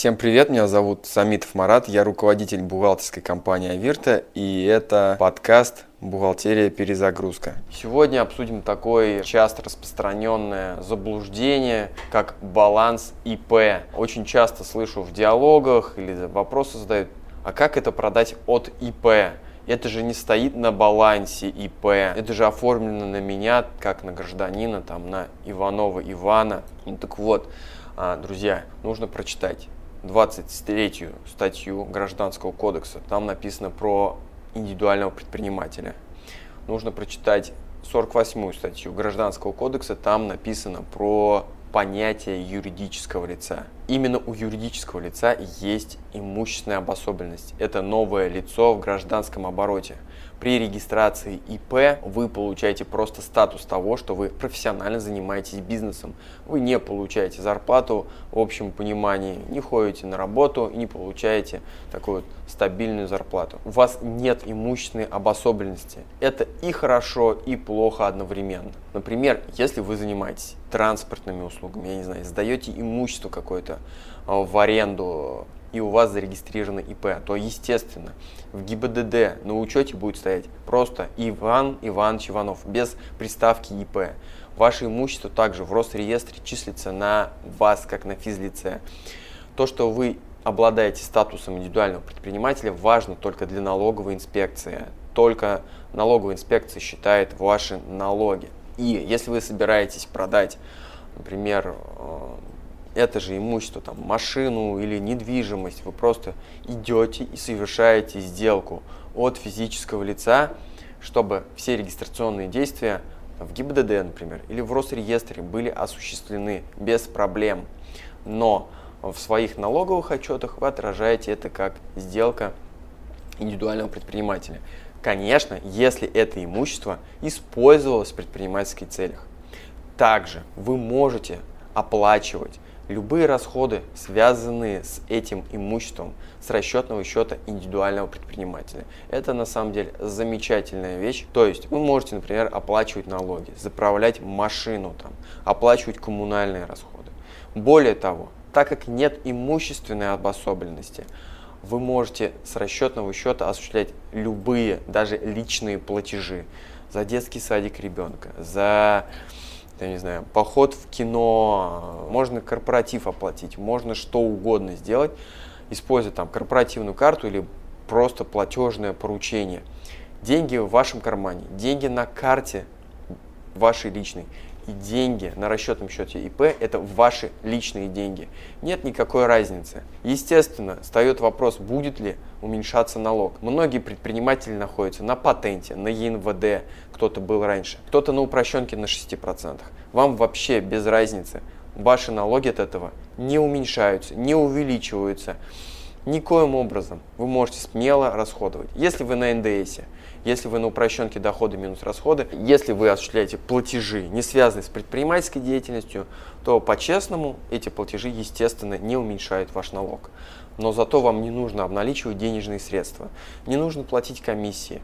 Всем привет, меня зовут Самитов Марат, я руководитель бухгалтерской компании Авирта, и это подкаст «Бухгалтерия. Перезагрузка». Сегодня обсудим такое часто распространенное заблуждение, как баланс ИП. Очень часто слышу в диалогах или вопросы задают, а как это продать от ИП? Это же не стоит на балансе ИП. Это же оформлено на меня, как на гражданина, там, на Иванова Ивана. Ну так вот, а, друзья, нужно прочитать 23 статью Гражданского кодекса. Там написано про индивидуального предпринимателя. Нужно прочитать 48 статью Гражданского кодекса. Там написано про понятие юридического лица. Именно у юридического лица есть имущественная обособленность. Это новое лицо в гражданском обороте. При регистрации ИП вы получаете просто статус того, что вы профессионально занимаетесь бизнесом. Вы не получаете зарплату в общем понимании, не ходите на работу и не получаете такую стабильную зарплату. У вас нет имущественной обособленности. Это и хорошо, и плохо одновременно. Например, если вы занимаетесь транспортными услугами, я не знаю, сдаете имущество какое-то в аренду, и у вас зарегистрировано ИП, то, естественно, в ГИБДД на учете будет стоять просто Иван Иванович Иванов, без приставки ИП. Ваше имущество также в Росреестре числится на вас, как на физлице. То, что вы обладаете статусом индивидуального предпринимателя, важно только для налоговой инспекции. Только налоговая инспекция считает ваши налоги. И если вы собираетесь продать, например, э, это же имущество, там, машину или недвижимость, вы просто идете и совершаете сделку от физического лица, чтобы все регистрационные действия в ГИБДД, например, или в Росреестре были осуществлены без проблем. Но в своих налоговых отчетах вы отражаете это как сделка индивидуального предпринимателя. Конечно, если это имущество использовалось в предпринимательских целях. Также вы можете оплачивать любые расходы, связанные с этим имуществом, с расчетного счета индивидуального предпринимателя. Это на самом деле замечательная вещь. То есть вы можете, например, оплачивать налоги, заправлять машину, там, оплачивать коммунальные расходы. Более того, так как нет имущественной обособленности, вы можете с расчетного счета осуществлять любые, даже личные платежи за детский садик ребенка, за я не знаю, поход в кино, можно корпоратив оплатить, можно что угодно сделать, используя там корпоративную карту или просто платежное поручение. Деньги в вашем кармане, деньги на карте вашей личной и деньги на расчетном счете ИП – это ваши личные деньги. Нет никакой разницы. Естественно, встает вопрос, будет ли уменьшаться налог. Многие предприниматели находятся на патенте, на ЕНВД, кто-то был раньше, кто-то на упрощенке на 6%. Вам вообще без разницы. Ваши налоги от этого не уменьшаются, не увеличиваются. Никоим образом вы можете смело расходовать. Если вы на НДС, если вы на упрощенке доходы минус расходы, если вы осуществляете платежи, не связанные с предпринимательской деятельностью, то по-честному эти платежи, естественно, не уменьшают ваш налог. Но зато вам не нужно обналичивать денежные средства, не нужно платить комиссии.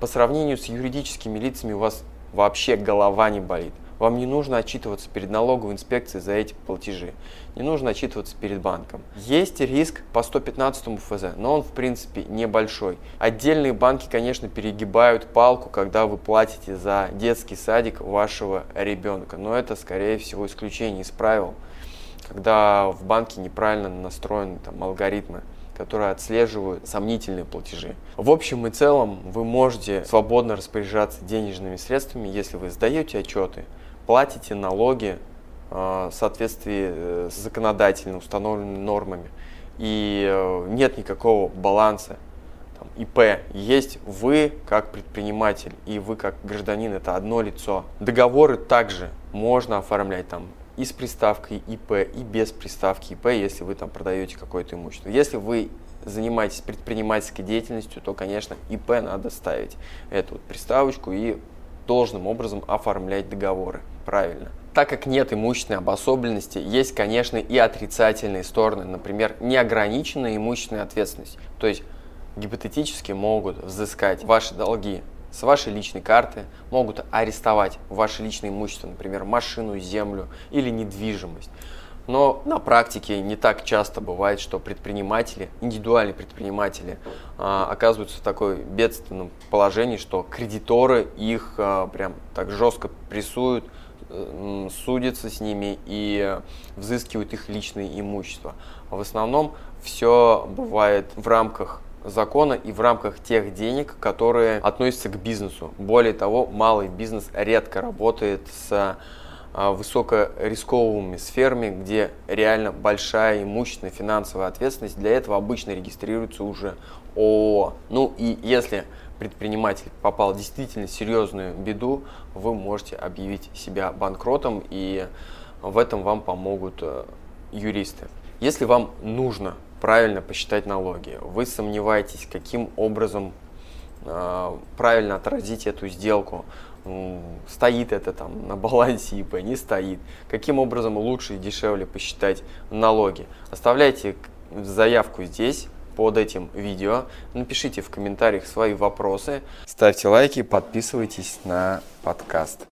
По сравнению с юридическими лицами у вас вообще голова не болит. Вам не нужно отчитываться перед налоговой инспекцией за эти платежи. Не нужно отчитываться перед банком. Есть риск по 115 ФЗ, но он в принципе небольшой. Отдельные банки, конечно, перегибают палку, когда вы платите за детский садик вашего ребенка. Но это, скорее всего, исключение из правил, когда в банке неправильно настроены там, алгоритмы которые отслеживают сомнительные платежи. В общем и целом вы можете свободно распоряжаться денежными средствами, если вы сдаете отчеты, платите налоги э, в соответствии э, с законодательно установленными нормами. И э, нет никакого баланса. Там, ИП есть вы как предприниматель и вы как гражданин это одно лицо. Договоры также можно оформлять там и с приставкой ИП, и без приставки ИП, если вы там продаете какое-то имущество. Если вы занимаетесь предпринимательской деятельностью, то, конечно, ИП надо ставить эту вот приставочку и должным образом оформлять договоры. Правильно. Так как нет имущественной обособленности, есть, конечно, и отрицательные стороны, например, неограниченная имущественная ответственность. То есть гипотетически могут взыскать ваши долги с вашей личной карты, могут арестовать ваше личное имущество, например, машину, землю или недвижимость. Но на практике не так часто бывает, что предприниматели, индивидуальные предприниматели а, оказываются в такой бедственном положении, что кредиторы их а, прям так жестко прессуют, судятся с ними и взыскивают их личное имущество. В основном все бывает в рамках закона и в рамках тех денег, которые относятся к бизнесу. Более того, малый бизнес редко работает с а, высокорисковыми сферами, где реально большая имущественная финансовая ответственность. Для этого обычно регистрируется уже ООО. Ну и если предприниматель попал в действительно серьезную беду, вы можете объявить себя банкротом, и в этом вам помогут э, юристы. Если вам нужно правильно посчитать налоги, вы сомневаетесь, каким образом э, правильно отразить эту сделку, стоит это там на балансе ИП, не стоит, каким образом лучше и дешевле посчитать налоги. Оставляйте заявку здесь, под этим видео, напишите в комментариях свои вопросы, ставьте лайки, подписывайтесь на подкаст.